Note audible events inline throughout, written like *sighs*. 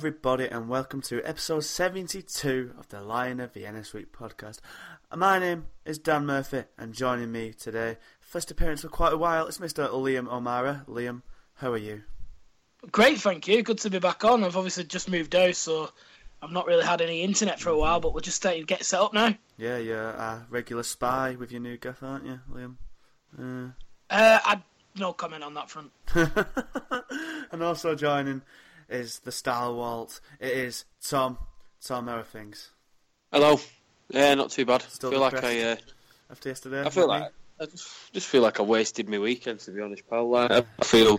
everybody, and welcome to episode 72 of the Lion of Vienna Suite podcast. My name is Dan Murphy, and joining me today, first appearance for quite a while, it's Mr. Liam O'Mara. Liam, how are you? Great, thank you. Good to be back on. I've obviously just moved out, so I've not really had any internet for a while, but we're just starting to get set up now. Yeah, you're a regular spy with your new gaff, aren't you, Liam? Uh... Uh, I no comment on that front. *laughs* and also joining is the stalwart. It is Tom. Tom, how are things? Hello. Yeah, not too bad. Still feel like I. Uh, After yesterday, I feel like I just, just feel like I wasted my weekend. To be honest, pal. Like, I feel.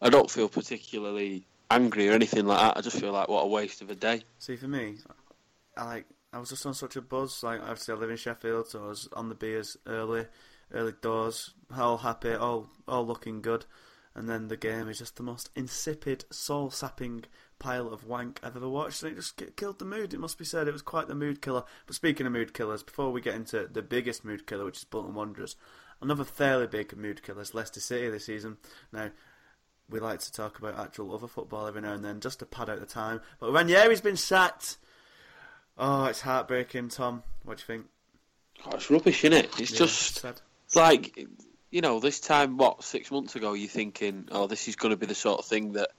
I don't feel particularly angry or anything like that. I just feel like what a waste of a day. See, for me, I like I was just on such a buzz. Like obviously, I live in Sheffield, so I was on the beers early, early doors, all happy, all all looking good. And then the game is just the most insipid, soul-sapping pile of wank I've ever watched, and it just killed the mood. It must be said, it was quite the mood killer. But speaking of mood killers, before we get into the biggest mood killer, which is Bolton Wanderers, another fairly big mood killer is Leicester City this season. Now, we like to talk about actual other football every now and then, just to pad out the time. But Ranieri's been sacked. Oh, it's heartbreaking, Tom. What do you think? Oh, it's rubbish, isn't it? It's Yeah, just sad. like you know, this time what six months ago, you're thinking, oh, this is going to be the sort of thing that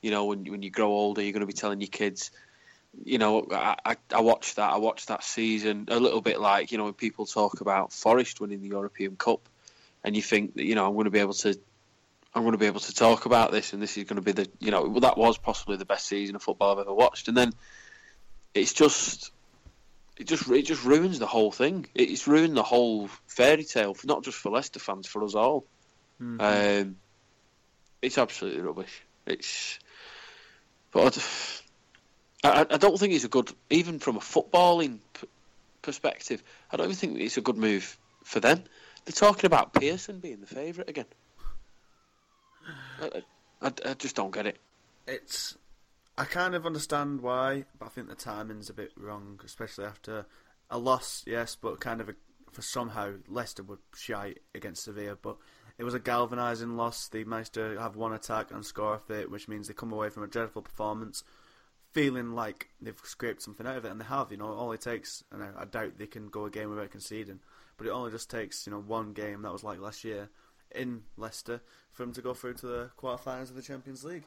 you know when when you grow older, you're going to be telling your kids. You know, I, I, I watched that. I watched that season a little bit like you know when people talk about Forest winning the European Cup, and you think that you know I'm going to be able to, I'm going to be able to talk about this, and this is going to be the you know well, that was possibly the best season of football I've ever watched, and then it's just it just it just ruins the whole thing. It's ruined the whole fairy tale, not just for Leicester fans, for us all. Mhm. Um, it's absolutely rubbish. It's, but I, I- I don't think it's a good, even from a footballing p- perspective. I don't even think it's a good move for them. They're talking about Pearson being the favourite again. I, I, I just don't get it. it's I kind of understand why, but I think the timing's a bit wrong, especially after a loss, yes, but kind of a, for somehow Leicester were shy against Sevilla, but it was a galvanising loss. They managed to have one attack and score off it, which means they come away from a dreadful performance, feeling like they've scraped something out of it, and they have. You know, all it takes, and I, I doubt they can go a game without conceding, but it only just takes you know one game that was like last year in Leicester for them to go through to the quarterfinals of the Champions League.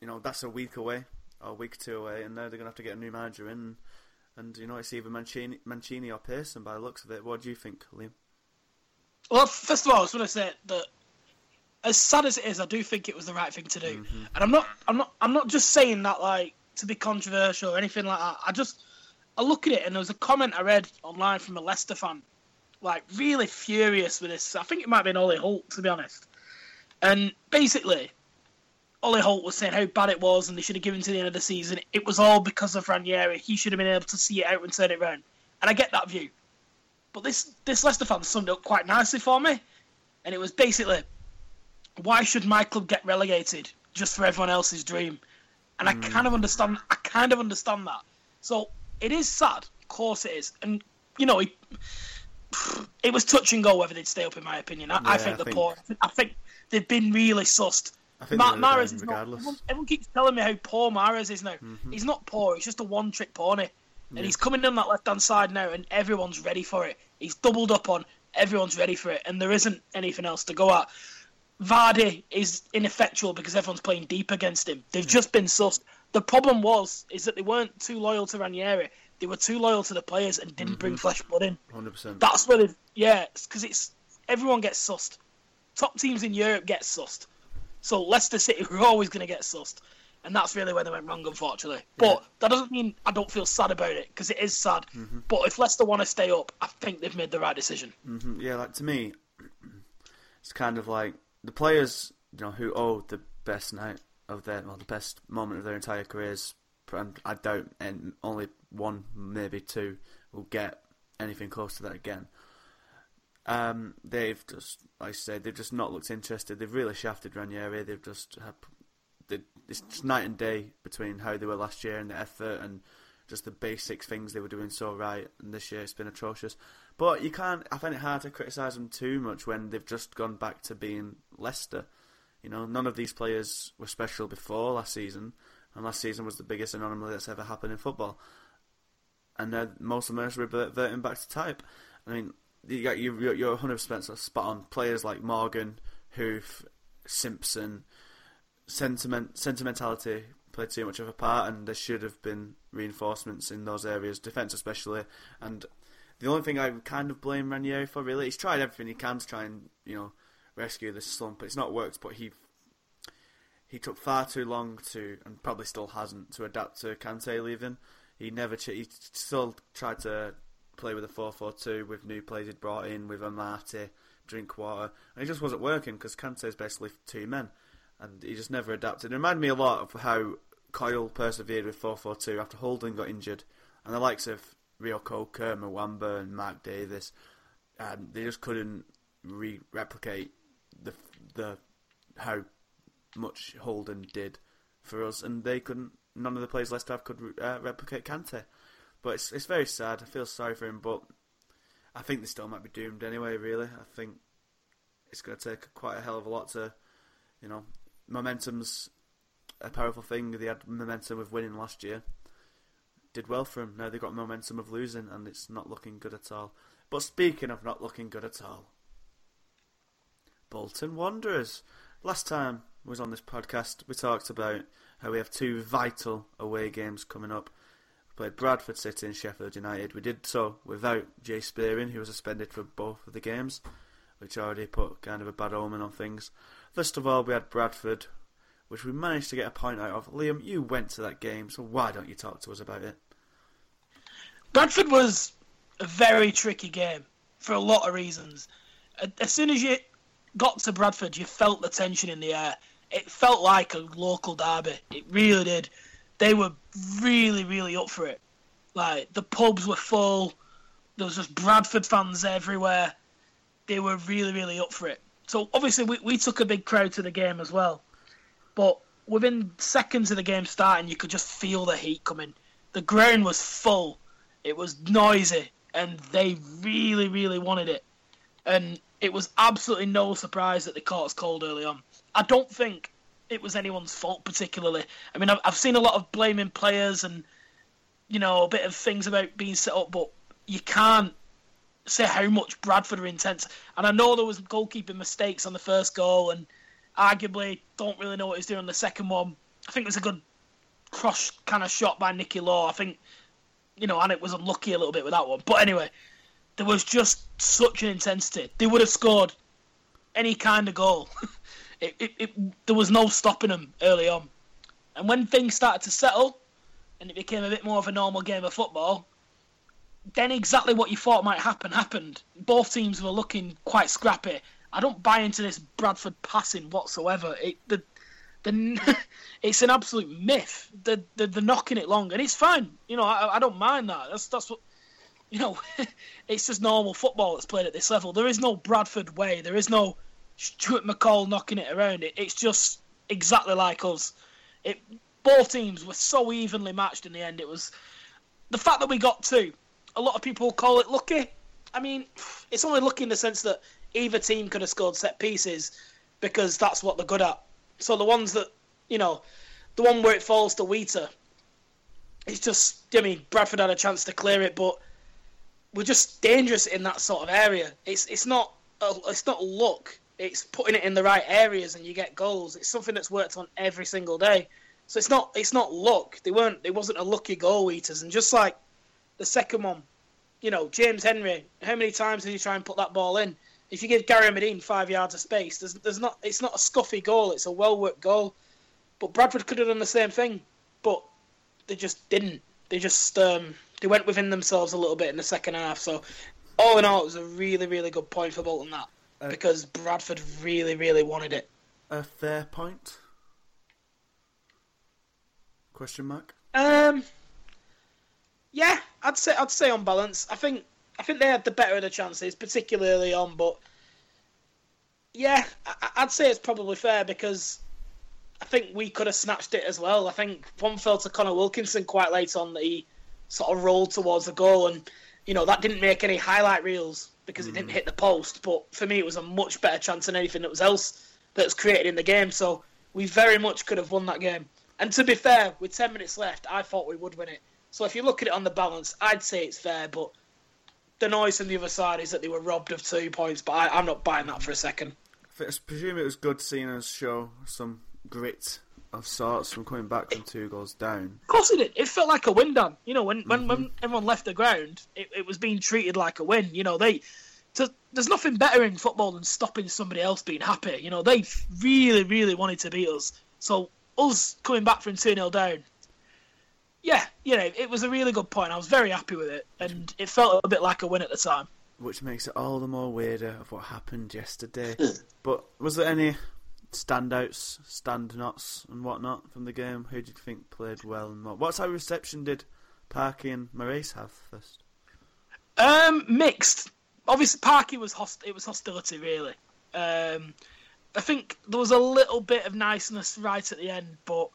You know that's a week away, or a week or two away, and now they're gonna have to get a new manager in, and you know it's either Mancini, Mancini or Pearson by the looks of it. What do you think, Liam? Well, first of all, I just want to say that as sad as it is, I do think it was the right thing to do, mm-hmm. and I'm not, I'm not, I'm not just saying that like to be controversial or anything like that. I just, I look at it and there was a comment I read online from a Leicester fan, like really furious with this. I think it might have been Ollie Holt, to be honest, and basically. Ollie Holt was saying how bad it was and they should have given to the end of the season. It was all because of Ranieri. He should have been able to see it out and turn it round. And I get that view. But this this Leicester fan summed it up quite nicely for me. And it was basically, why should my club get relegated just for everyone else's dream? And I hmm. kind of understand. I kind of understand that. So it is sad, of course it is. And you know, it, it was touch and go whether they'd stay up. In my opinion, I, I Yeah, think I think- poor. I think they've been really sussed. I think Ma- they're gonna Mahrez go is in not. Everyone, keeps telling me how poor Mahrez is now. Mm-hmm. He's not poor. He's just a one-trick pony, and he's coming down that left-hand side now, and everyone's ready for it. He's doubled up on. Everyone's ready for it, and there isn't anything else to go at. Vardy is ineffectual because everyone's playing deep against him. They've just been sussed. The problem was is that they weren't too loyal to Ranieri. They were too loyal to the players and didn't bring flesh blood in. Hundred percent. That's where they yeah, because it's everyone gets sussed. Top teams in Europe get sussed. So Leicester City were always going to get sussed, and that's really where they went wrong, unfortunately. But that doesn't mean I don't feel sad about it because it is sad. But if Leicester want to stay up, I think they've made the right decision. Mhm, Yeah, like to me, *clears throat* it's kind of like the players, you know, who owe the best night of their, well, the best moment of their entire careers. And I don't, and only one, maybe two, will get anything close to that again. Um, they've just, like I said, they've just not looked interested. They've really shafted Ranieri. They've just had, it's just night and day between how they were last year and the effort and just the basic things they were doing so right. And this year it's been atrocious. But you can't. I find it hard to criticise them too much when they've just gone back to being Leicester. You know, none of these players were special before last season, and last season was the biggest anomaly that's ever happened in football. And now most of them are reverting back to type. I mean, you got you you're 100 percent spot on. Players like Morgan, Huth, Simpson, sentiment sentimentality played too much of a part, and there should have been reinforcements in those areas, defence especially. And the only thing I kind of blame Ranieri for really, he's tried everything he can to try and you know rescue this slump. It's not worked, but he he took far too long to, and probably still hasn't, to adapt to Kante leaving. He never, ch- he still tried to play with a 4-4-2 with new players he'd brought in, with Amartey, Drinkwater, and it just wasn't working because Kante is basically two men, and he just never adapted. It reminded me a lot of how Coyle persevered with 4-4-2 after Holden got injured, and the likes of Rio Coker, Muamba, and Mark Davies, and they just couldn't re- replicate the the how much Holden did for us, and they couldn't. None of the players Leicester have could uh, replicate Kante, but it's it's very sad. I feel sorry for him, but I think they still might be doomed anyway. Really, I think it's going to take quite a hell of a lot to, you know, momentum's a powerful thing. They had momentum of winning last year, did well for them. Now they've got momentum of losing, and it's not looking good at all. But speaking of not looking good at all, Bolton Wanderers. Last time was on this podcast, we talked about how we have two vital away games coming up. Played Bradford City and Sheffield United. We did so without Jay Spearing, who was suspended for both of the games, which already put kind of a bad omen on things. First of all, we had Bradford, which we managed to get a point out of. Liam, you went to that game, so why don't you talk to us about it? Bradford was a very tricky game for a lot of reasons. As soon as you got to Bradford, you felt the tension in the air it felt like a local derby. It really did. They were really, really up for it. Like the pubs were full. There was just Bradford fans everywhere. They were really, really up for it. So obviously we, we took a big crowd to the game as well. But within seconds of the game starting, you could just feel the heat coming. The ground was full. It was noisy, and they really, really wanted it. And it was absolutely no surprise that they caught cold early on. I don't think it was anyone's fault particularly. I mean, I've, I've seen a lot of blaming players and you know a bit of things about being set up, but you can't say how much Bradford are intense. And I know there was goalkeeping mistakes on the first goal, and arguably don't really know what he's doing on the second one. I think it was a good cross kind of shot by Nicky Law. I think you know, and it was unlucky a little bit with that one. But anyway, there was just such an intensity. They would have scored any kind of goal. *laughs* it, it, it, there was no stopping them early on. And when things started to settle and it became a bit more of a normal game of football, then exactly what you thought might happen happened. Both teams were looking quite scrappy. I don't buy into this Bradford passing whatsoever. It, the, the, *laughs* it's an absolute myth. The, the, they're knocking it long, and it's fine. You know, I, I don't mind that. That's that's what you know. *laughs* it's just normal football that's played at this level. There is no Bradford way. There is no Stuart McCall knocking it around. It, it's just exactly like us. It both teams were so evenly matched in the end. It was the fact that we got two. A lot of people call it lucky. I mean, it's only lucky in the sense that either team could have scored set pieces because that's what they're good at. So the ones that you know, the one where it falls to Wheater, it's just. I mean, Bradford had a chance to clear it, but we're just dangerous in that sort of area. It's it's not a, it's not luck it's putting it in the right areas and you get goals. It's something that's worked on every single day. So it's not it's not luck. They weren't it wasn't a lucky goal eaters. And just like the second one, you know, James Henry, how many times did he try and put that ball in? If you give Gary Madine five yards of space, there's there's not it's not a scuffy goal, it's a well worked goal. But Bradford could have done the same thing, but they just didn't. They just um, they went within themselves a little bit in the second half. So all in all, it was a really, really good point for Bolton. That uh, because Bradford really, really wanted it. A fair point. Question mark. Um. Yeah, I'd say I'd say on balance. I think I think they had the better of the chances, particularly on. But yeah, I, would say it's probably fair because I think we could have snatched it as well. I think one fell to Connor Wilkinson quite late on that he sort of rolled towards the goal, and you know that didn't make any highlight reels because it didn't mm. hit the post. But for me, it was a much better chance than anything that was else that was created in the game. So we very much could have won that game. And to be fair, with 10 minutes left, I thought we would win it. So if you look at it on the balance, I'd say it's fair, but the noise from the other side is that they were robbed of two points, but I, am not buying that for a second. I presume it was good seeing us show some grit of sorts from coming back from two goals down. Of course it did. It felt like a win, Dan. You know, when, mm-hmm. when, when everyone left the ground, it, it was being treated like a win. You know, they to, there's nothing better in football than stopping somebody else being happy. You know, they really, really wanted to beat us. So us coming back from 2 0 down, yeah, you know, it was a really good point. I was very happy with it, and it felt a bit like a win at the time. Which makes it all the more weirder of what happened yesterday. *laughs* but was there any standouts, stand knots, and whatnot from the game? Who do you think played well and what? What type of reception did Parky and Maurice have first? Um, mixed. Obviously, Parky was host- it was hostility really. Um, I think there was a little bit of niceness right at the end, but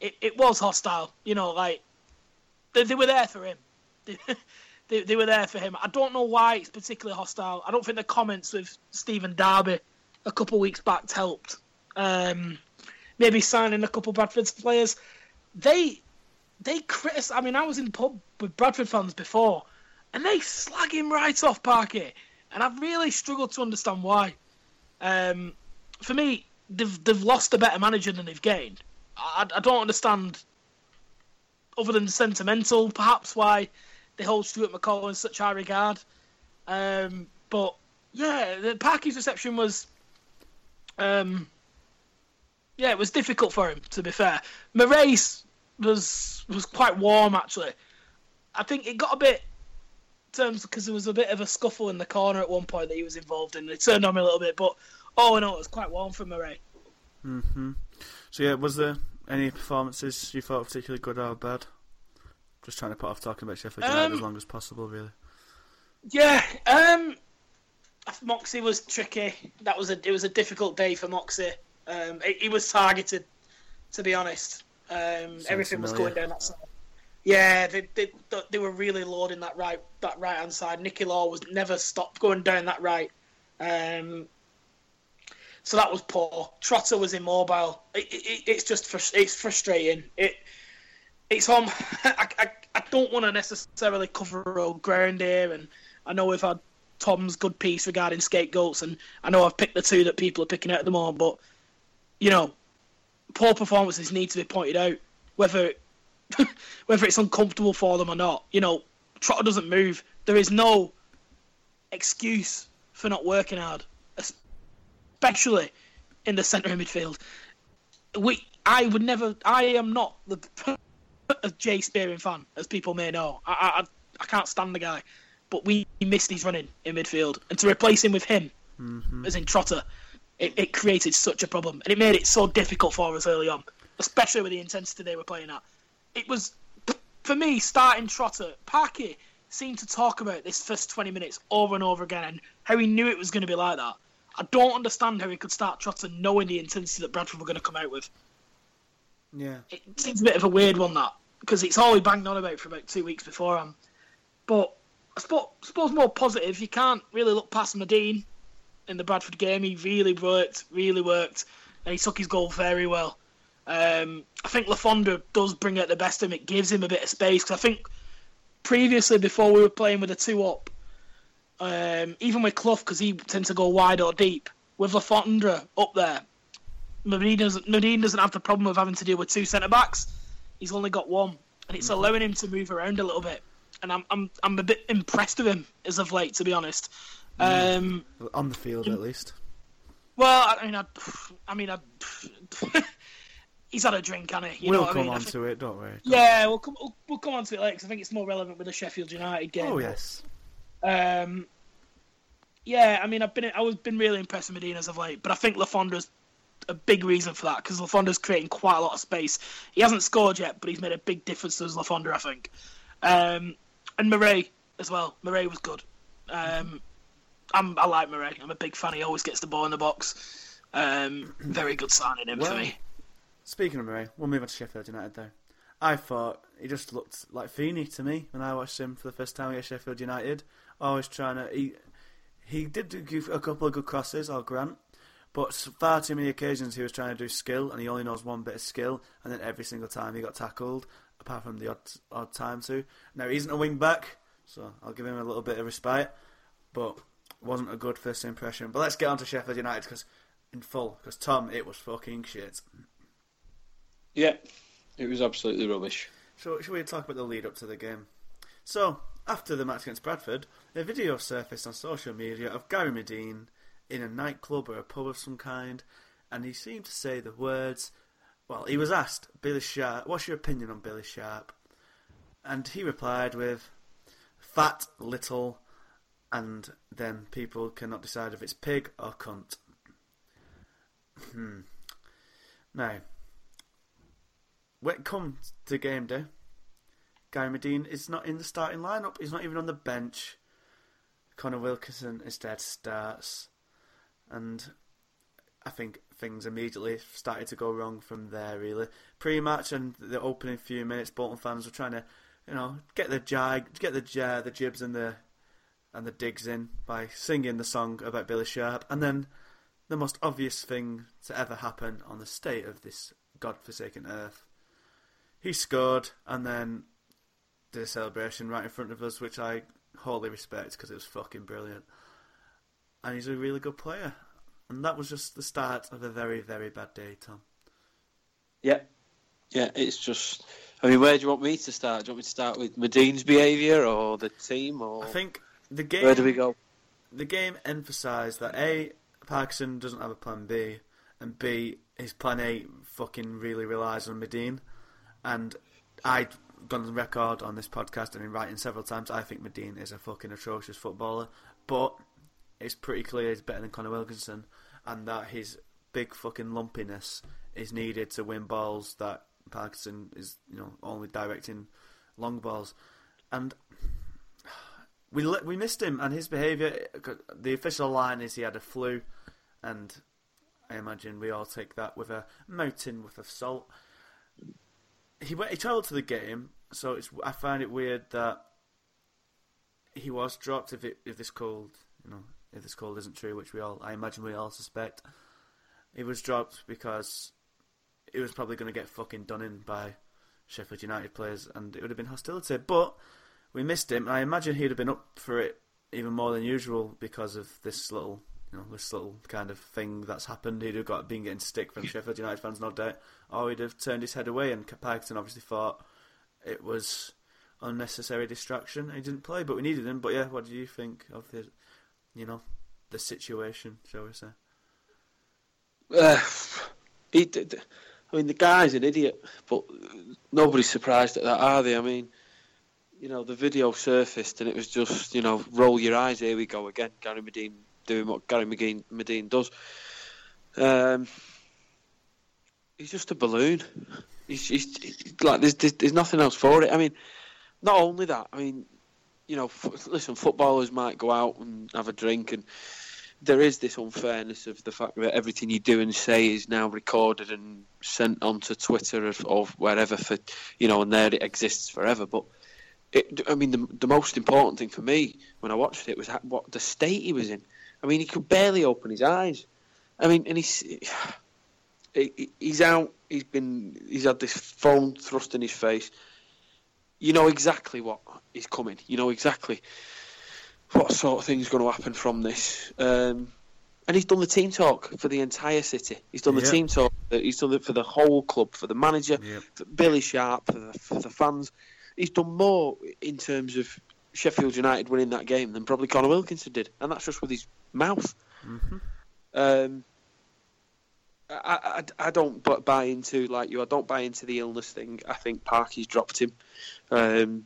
it, it was hostile. You know, like they, they were there for him. *laughs* They, they, they, were there for him. I don't know why it's particularly hostile. I don't think the comments with Stephen Darby a couple of weeks back helped. Um, maybe signing a couple of Bradford players. They they criticise. I mean, I was in the pub with Bradford fans before, and they slag him right off Parky, and I've really struggled to understand why. Um, for me, they've they've lost a better manager than they've gained. I, I don't understand, other than sentimental, perhaps why they hold Stuart McCall in such high regard. Um, but yeah, the Parky's reception was, um, yeah, it was difficult for him. To be fair, Morais was was quite warm actually. I think it got a bit terms because there was a bit of a scuffle in the corner at one point that he was involved in. It turned on me a little bit, but oh no, it was quite warm for Murray. hmm So yeah, was there any performances you thought particularly good or bad? Just trying to put off talking about Sheffield United um, as long as possible, really. Yeah, um, Moxey was tricky. That was a it was a difficult day for Moxey. Um, he was targeted, to be honest. Um, everything familiar. was going down that side. Yeah, they, they they were really loading that right that right hand side. Nicky Law was never stopped going down that right. Um, so that was poor. Trotter was immobile. It, it, it's just it's frustrating. It it's on. *laughs* I, I, I don't want to necessarily cover old ground here, and I know we've had Tom's good piece regarding scapegoats, and I know I've picked the two that people are picking out at the moment, but you know, poor performances need to be pointed out, whether *laughs* whether it's uncomfortable for them or not. You know, Trotter doesn't move. There is no excuse for not working hard, especially in the centre of midfield. We, I would never. I am not the *laughs* a Jay Spearing fan, as people may know. I, I, I can't stand the guy, but we missed his running in midfield, and to replace him with him, mm-hmm. as in Trotter, it, it created such a problem, and it made it so difficult for us early on, especially with the intensity they were playing at it was for me starting Trotter. Parky seemed to talk about this first twenty minutes over and over again, and how he knew it was going to be like that. I don't understand how he could start Trotter knowing the intensity that Bradford were going to come out with. Yeah, it seems a bit of a weird one that because it's all he banged on about for about two weeks beforehand. But I suppose, suppose more positive. You can't really look past Madine in the Bradford game. He really worked, really worked, and he took his goal very well. Um, I think Le Fondre does bring out the best of him. It gives him a bit of space because I think previously, before we were playing with a two up, um, even with Clough, because he tends to go wide or deep, with Le Fondre up there, Madine doesn't, Madine doesn't have the problem of having to deal with two centre backs. He's only got one, and it's allowing him to move around a little bit. And I'm I'm I'm a bit impressed with him as of late, to be honest. Um, On the field, at least. Well, I mean, I, I mean, I, *laughs* he's had a drink, hasn't he? You we'll come I mean? on to it, don't we? yeah, we'll come we'll, we'll come on to it later because I think it's more relevant with the Sheffield United game. Oh yes. Um, yeah, I mean, I've been I was been really impressed with Madine as of late, but I think Le Fondre's a big reason for that because Le Fondre's creating quite a lot of space. He hasn't scored yet, but he's made a big difference to Le Fondre, I think. Um, and Murray as well. Murray was good. Um, I'm, I like Murray. I'm a big fan. He always gets the ball in the box. Um, very good signing him well, for me. Speaking of Murray, we'll move on to Sheffield United though. I thought he just looked like Feeney to me when I watched him for the first time at Sheffield United. Always trying to. He, he did do a couple of good crosses, I'll grant, But far too many occasions he was trying to do skill, and he only knows one bit of skill, and then every single time he got tackled, apart from the odd, odd time too. Now he isn't a wing back, so I'll give him a little bit of respite, but wasn't a good first impression. But let's get on to Sheffield United because in full, because Tom, it was fucking shit. Yeah, it was absolutely rubbish. So should we talk about the lead up to the game? So after the match against Bradford, a video surfaced on social media of Gary Madine in a nightclub or a pub of some kind, and he seemed to say the words. Well, he was asked, Billy Sharp, what's your opinion on Billy Sharp? And he replied with, fat, little, and then people cannot decide if it's pig or cunt. Hmm. Now, when it comes to game day, Gary Madine is not in the starting lineup. He's not even on the bench. Connor Wilkinson instead starts, and I think things immediately started to go wrong from there. Really, pre-match and the opening few minutes, Bolton fans were trying to, you know, get the jag, get the uh, the jibs and the and the digs in by singing the song about Billy Sharp, and then the most obvious thing to ever happen on the state of this godforsaken earth. He scored, and then did a celebration right in front of us, which I wholly respect because it was fucking brilliant. And he's a really good player. And that was just the start of a very, very bad day, Tom. Yeah. Yeah, it's just. I mean, where do you want me to start? Do you want me to start with Madine's behaviour or the team? Or I think the game. Where do we go? The game emphasised that A, Parkinson doesn't have a plan B, and B, his plan A fucking really relies on Madine. And I've gone on record on this podcast and in writing several times, I think Madine is a fucking atrocious footballer. But it's pretty clear he's better than Connor Wilkinson, and that his big fucking lumpiness is needed to win balls that Parkinson is, you know, only directing long balls. And we we missed him and his behaviour. The official line is he had a flu, and I imagine we all take that with a mountain with of salt. He went. He travelled to the game, so it's. I find it weird that he was dropped. If it if this cold, you know, if this cold isn't true, which we all, I imagine we all suspect, he was dropped because he was probably going to get fucking done in by Sheffield United players, and it would have been hostility. But we missed him. I imagine he'd have been up for it even more than usual because of this little, you know, this little kind of thing that's happened. He'd have got been getting stick from Sheffield United fans, no doubt, or he'd have turned his head away. And Parkinson obviously thought it was unnecessary distraction. He didn't play, but we needed him. But yeah, what do you think of the, you know, the situation? Shall we say? Uh, he did. I mean, the guy's an idiot, but nobody's surprised at that, are they? I mean, you know, the video surfaced and it was just, you know, roll your eyes. Here we go again. Gary Madine doing what Gary Madine, Madine does. Um, he's just a balloon. He's, he's, he's like there's, there's, there's nothing else for it. I mean, not only that. I mean, you know, f- listen, footballers might go out and have a drink, and there is this unfairness of the fact that everything you do and say is now recorded and sent onto Twitter or, or wherever for, you know, and there it exists forever. But it, I mean, the, the most important thing for me when I watched it was what the state he was in. I mean, he could barely open his eyes. I mean, and he's he's out. He's been he's had this phone thrust in his face. You know exactly what is coming. You know exactly what sort of thing's going to happen from this. Um, and he's done the team talk for the entire city. He's done the team talk. He's done it for the whole club, for the manager, for Billy Sharp, for the, for the fans he's done more in terms of Sheffield United winning that game than probably Connor Wilkinson did, and that's just with his mouth. Mm-hmm. Um, I, I, I don't buy into like you. I don't buy into the illness thing. I think Parky's dropped him. Um,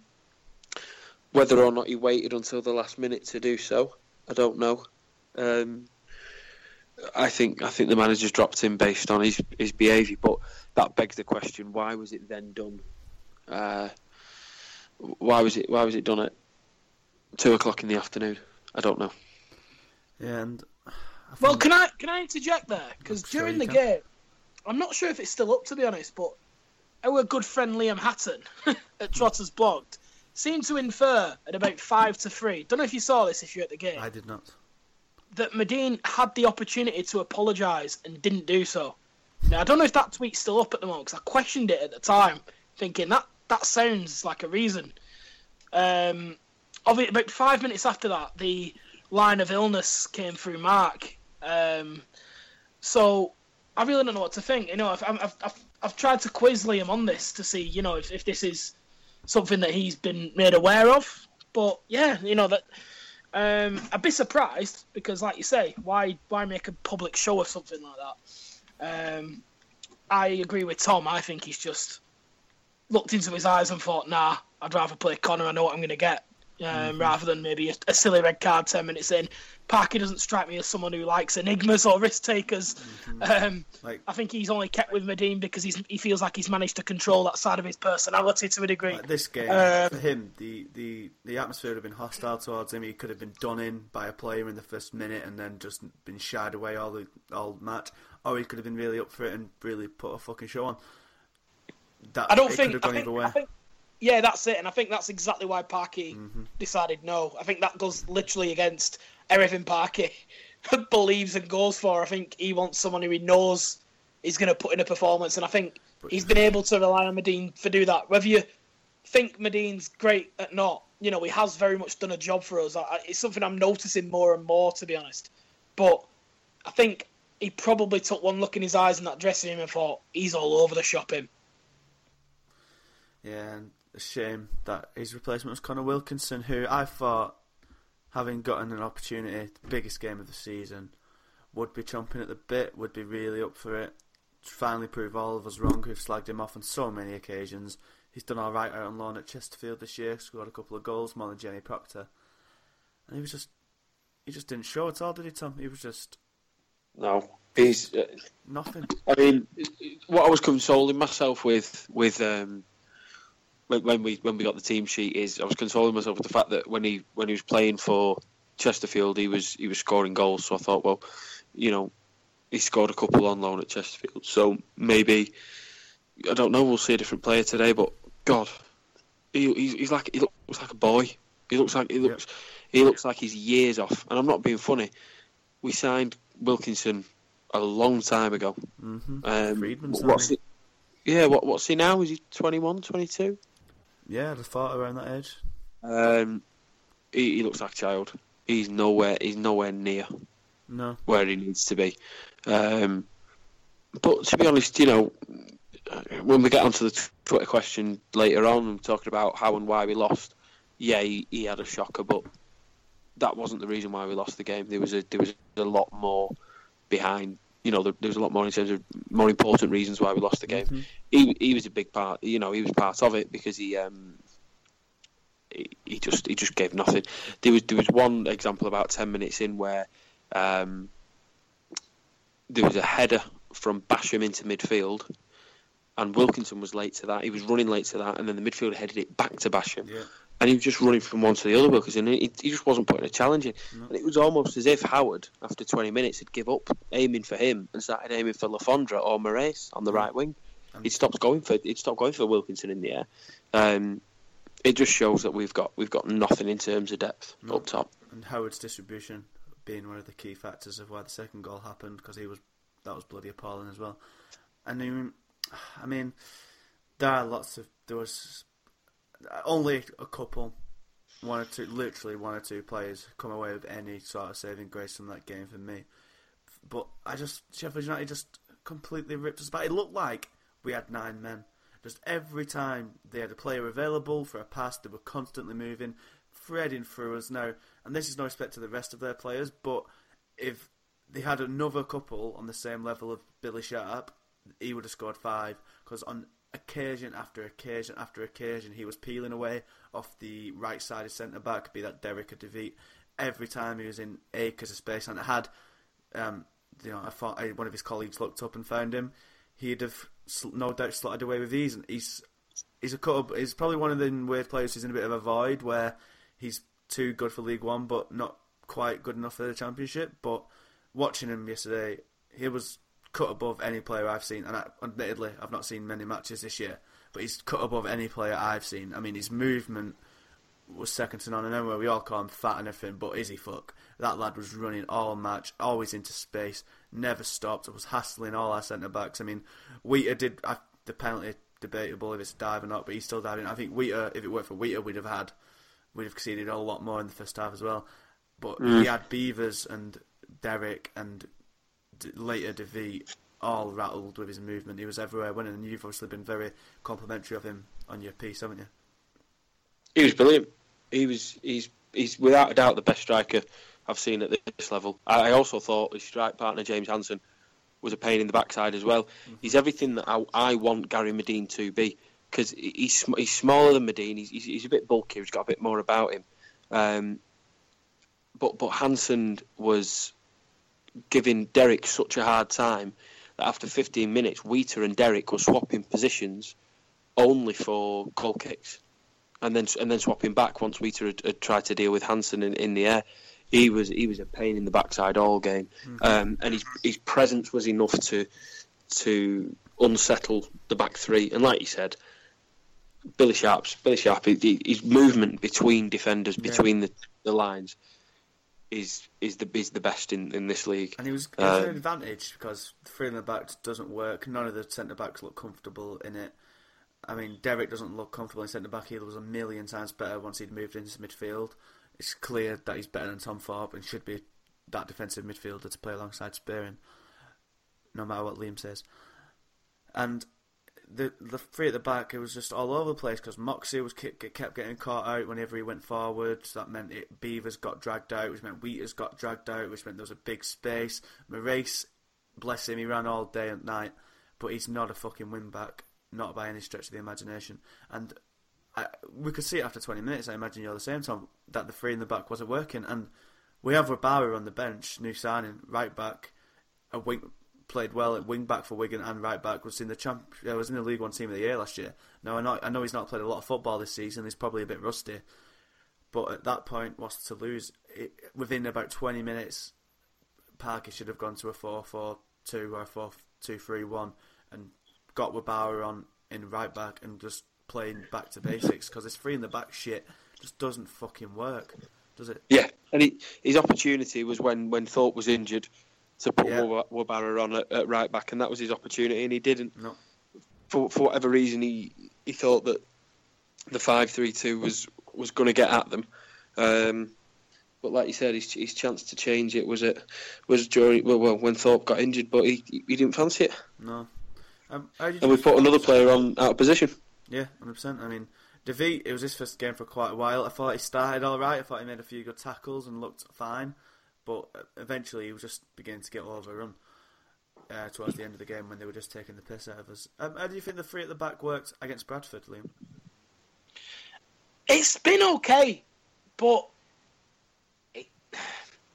whether or not he waited until the last minute to do so, I don't know. Um, I think I think the manager's dropped him based on his his behaviour, but that begs the question: Why was it then done? Uh, why was it why was it done at two o'clock in the afternoon? I don't know. Yeah, and well, can I can I interject there? Because during the can. game, I'm not sure if it's still up to be honest, but our good friend Liam Hatton *laughs* at Trotters Blogged seemed to infer at about five to three. Don't know if you saw this if you're at the game. I did not. that Madine had the opportunity to apologise and didn't do so. Now I don't know if that tweet's still up at the moment because I questioned it at the time, thinking that that sounds like a reason. Um, obviously, about five minutes after that, the line of illness came through Mark. Um, so I really don't know what to think. You know, I've, I've, I've, I've tried to quiz Liam on this to see, you know, if, if this is something that he's been made aware of. But yeah, you know that um, I'd be surprised because, like you say, why why make a public show of something like that? Um, I agree with Tom. I think he's just looked into his eyes and thought, "Nah, I'd rather play Connor. I know what I'm going to get." Um, mm-hmm. rather than maybe a, a, silly red card 10 minutes in. Parky doesn't strike me as someone who likes enigmas or risk takers. Mm-hmm. Um, like, I think he's only kept with Madine because he's, he feels like he's managed to control that side of his personality to a degree. Like this game, um, for him, the, the, the atmosphere would have been hostile towards him. He could have been done in by a player in the first minute and then just been shied away all the all match. Or he could have been really up for it and really put a fucking show on. That, I don't think. I think, I think, yeah, that's it, and I think that's exactly why Parky mm-hmm. decided no. I think that goes literally against everything Parky *laughs* believes and goes for. I think he wants someone who he knows is going to put in a performance, and I think he's been able to rely on Madine for do that. Whether you think Madine's great or not, you know, he has very much done a job for us. It's something I'm noticing more and more, to be honest. But I think he probably took one look in his eyes in that dressing room and thought he's all over the shopping. Yeah, and a shame that his replacement was Connor Wilkinson, who I thought, having gotten an opportunity, the biggest game of the season, would be chomping at the bit, would be really up for it. Finally prove all of us wrong who've slagged him off on so many occasions. He's done alright out on loan at Chesterfield this year, scored a couple of goals, more than Jamie Proctor. And he was just, he just didn't show at all, did he, Tom? He was just. No, he's uh, nothing. I mean, what I was consoling myself with, with um, when we when we got the team sheet is I was consoling myself with the fact that when he when he was playing for Chesterfield he was he was scoring goals. So I thought well you know he scored a couple on loan at Chesterfield. So maybe I don't know we'll see a different player today but God he, he's, he's like he looks like a boy. He looks like he looks he looks like he's years off. And I'm not being funny. We signed Wilkinson a long time ago. Mm-hmm. um, what's yeah what, what's he now? Is he 21 22 yeah, I just thought around that age. Um, he, he looks like a child. He's nowhere. He's nowhere near. No. Where he needs to be. Um, but to be honest, you know, when we get onto the Twitter question later on, and talking about how and why we lost. Yeah, he, he had a shocker, but that wasn't the reason why we lost the game. There was a there was a lot more behind you know, there, there, was a lot more in terms of more important reasons why we lost the game. Mm-hmm. He he was a big part. You know, he was part of it because he um he, he just he just gave nothing. There was there was one example about ten minutes in where um there was a header from Basham into midfield. And Wilkinson was late to that. He was running late to that, and then the midfielder headed it back to Basham. Yeah and he was just running from one to the other because he, he just wasn't putting a challenge in. No. And it was almost as if Howard, after 20 minutes, had give up aiming for him and started aiming for Le Fondre or Morais on the right wing. He stopped going for he stopped going for Wilkinson in the air. Um, it just shows that we've got we've got nothing in terms of depth no. up top. And Howard's distribution being one of the key factors of why the second goal happened because he was that was bloody appalling as well. And I mean, *sighs* I mean, there are lots of there was only a couple, one or two, literally one or two players come away with any sort of saving grace from that game for me. But I just Sheffield United just completely ripped us back. It looked like we had nine men. Just every time they had a player available for a pass, they were constantly moving, threading through us now. And this is no respect to the rest of their players, but if they had another couple on the same level of Billy Sharp, he would have scored five. Because on occasion after occasion after occasion, he was peeling away off the right side of centre back, be that Derik or Dervite. Every time he was in acres of space, and it had, um, you know, I thought one of his colleagues looked up and found him. He'd have no doubt slotted away with these, and he's he's a cut. up. He's probably one of the weird players who's in a bit of a void where he's too good for League One, but not quite good enough for the Championship. But watching him yesterday, he was cut above any player I've seen. And I, admittedly, I've not seen many matches this year, but he's cut above any player I've seen. I mean, his movement was second to none. And then we all call him fat and everything, but is he fuck? That lad was running all match, always into space, never stopped. Was hassling all our centre backs. I mean, Wheater did I, the penalty debatable if it's a dive or not, but he's still diving. I think Wheater, if it weren't for Wheater, we'd have had we'd have conceded a lot more in the first half as well. But mm. he had Beevers and Derik and d- later Dervite all rattled with his movement. He was everywhere winning, and you've obviously been very complimentary of him on your piece, haven't you? He was brilliant. He was he's he's without a doubt the best striker I've seen at this level. I also thought his strike partner James Hanson was a pain in the backside as well. Mm-hmm. He's everything that I, I, want Gary Madine to be because he's he's smaller than Madine. He's, he's, he's a bit bulkier. He's got a bit more about him. Um, but but Hanson was giving Derik such a hard time that after 15 minutes, Wheater and Derik were swapping positions only for goal kicks, and then and then swapping back once Wheater had, had tried to deal with Hanson in, in the air he was he was a pain in the backside all game, mm-hmm. um, and his his presence was enough to to unsettle the back three. And like you said, Billy Sharp's Billy Sharp, his movement between defenders, between yeah. the, the lines, is is the is the best in, in this league. And he was, was um, an advantage because three in the back doesn't work. None of the centre backs look comfortable in it. I mean, Derik doesn't look comfortable in centre back. He was a million times better once he'd moved into midfield it's clear that he's better than Tom Thorpe and should be that defensive midfielder to play alongside Spearing, no matter what Liam says. And the the three at the back, it was just all over the place because Moxey was kept, kept getting caught out whenever he went forward. So that meant it, Beevers got dragged out, which meant Wheaters got dragged out, which meant there was a big space. Morais, bless him, he ran all day and night, but he's not a fucking win back, not by any stretch of the imagination. And I, we could see it after 20 minutes. I imagine you're the same, Tom, that the three in the back wasn't working. And we have Wabara on the bench, new signing, right back, a wing played well at wing back for Wigan and right back was in the champ uh, was in the League One team of the year last year. Now I know I know he's not played a lot of football this season. He's probably a bit rusty, but at that point, was to lose it, within about 20 minutes. Parky should have gone to a 4-4-2 or a 4-2-3-1 and got Wabara on in right back and just playing back to basics because this three in the back shit just doesn't fucking work, does it? Yeah, and he, his opportunity was when, when Thorpe was injured to put yeah. Wabara on at, at, right back, and that was his opportunity, and he didn't. No. For for whatever reason, he he thought that the five three two was was going to get at them. Um, but like you said, his, his chance to change it was it was during well, well when Thorpe got injured, but he he didn't fancy it. No. Um, and we put another player on out of position. Yeah, hundred percent. I mean, Dervite, it was his first game for quite a while. I thought he started all right. I thought he made a few good tackles and looked fine, but eventually he was just beginning to get all overrun uh, towards the end of the game when they were just taking the piss out of us. Um, how do you think the three at the back worked against Bradford, Liam? It's been okay, but it,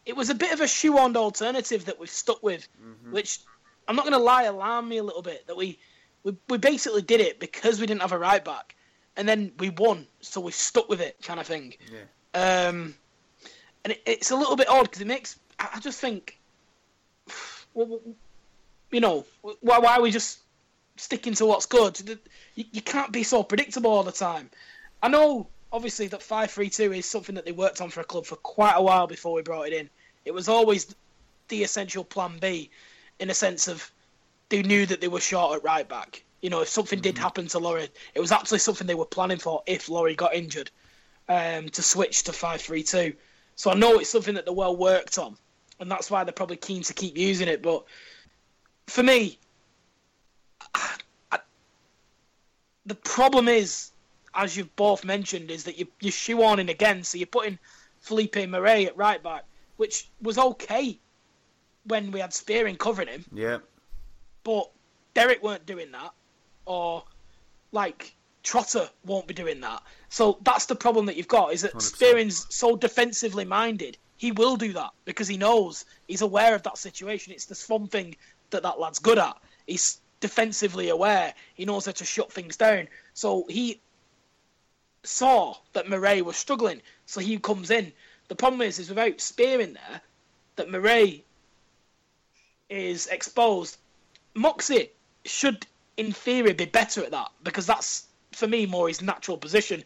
it was a bit of a shoe-on alternative that we've stuck with, mm-hmm. which I'm not going to lie, alarmed me a little bit that we we, we basically did it because we didn't have a right back, and then we won, so we stuck with it, kind of thing. Yeah. Um, and it, it's a little bit odd because it makes I just think, *sighs* well, you know, why why are we just sticking to what's good? You, you can't be so predictable all the time. I know, obviously, that five three two is something that they worked on for a club for quite a while before we brought it in. It was always the essential plan B, in a sense of they knew that they were short at right back. You know, if something did mm-hmm. happen to Laurie, it was actually something they were planning for if Laurie got injured, um, to switch to five three two. So I know it's something that they're well worked on, and that's why they're probably keen to keep using it. But for me, I, I, the problem is, as you've both mentioned, is that you, you're shoehorning again. So you're putting Felipe Murray at right back, which was okay when we had Spearing covering him. Yeah. But Derik weren't doing that, or like Trotter won't be doing that. So that's the problem that you've got is that 100%. Spearing's so defensively minded. He will do that because he knows he's aware of that situation. It's the one thing that that lad's good at. He's defensively aware. He knows how to shut things down. So he saw that Murray was struggling, so he comes in. The problem is, is without Spearing there, that Murray is exposed Moxey should, in theory, be better at that because that's for me more his natural position.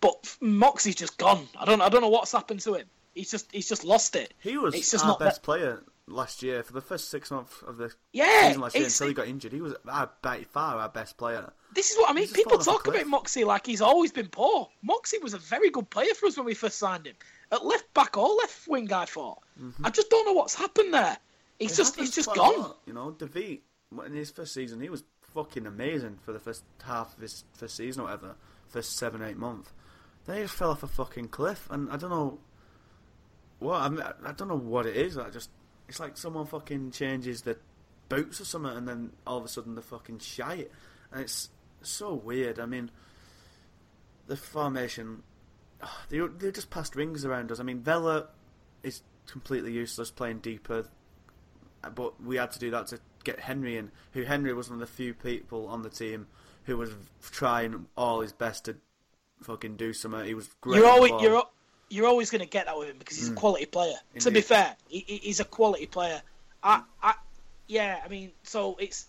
But Moxey's just gone. I don't I don't know what's happened to him. He's just he's just lost it. He was It's just our not best that- player last year for the first six months of the Yeah, season last year until he got injured. He was by by far our best player. This is what I mean. He's People fallen off a talk about Moxey like he's always been poor. Moxey was a very good player for us when we first signed him. At left back or left wing, I thought. Mm-hmm. I just don't know what's happened there. He's It just he's just gone. lot, You know, David in his first season, he was fucking amazing for the first half of his first season or whatever, first seven eight months. Then he just fell off a fucking cliff, and I don't know what I, mean, I don't know what it is. I just it's like someone fucking changes the boots or something, and then all of a sudden the fucking shite, and it's so weird. I mean, the formation. Ah, they they just passed rings around us. I mean, Vela is completely useless playing deeper but we had to do that to get Henry in. Who Henry was one of the few people on the team who was trying all his best to fucking do something. He was great. You're always you're you're always going to get that with him because he's a mm. quality player. To be fair, he, he- he's a quality player. I, I, yeah, I mean, so it's.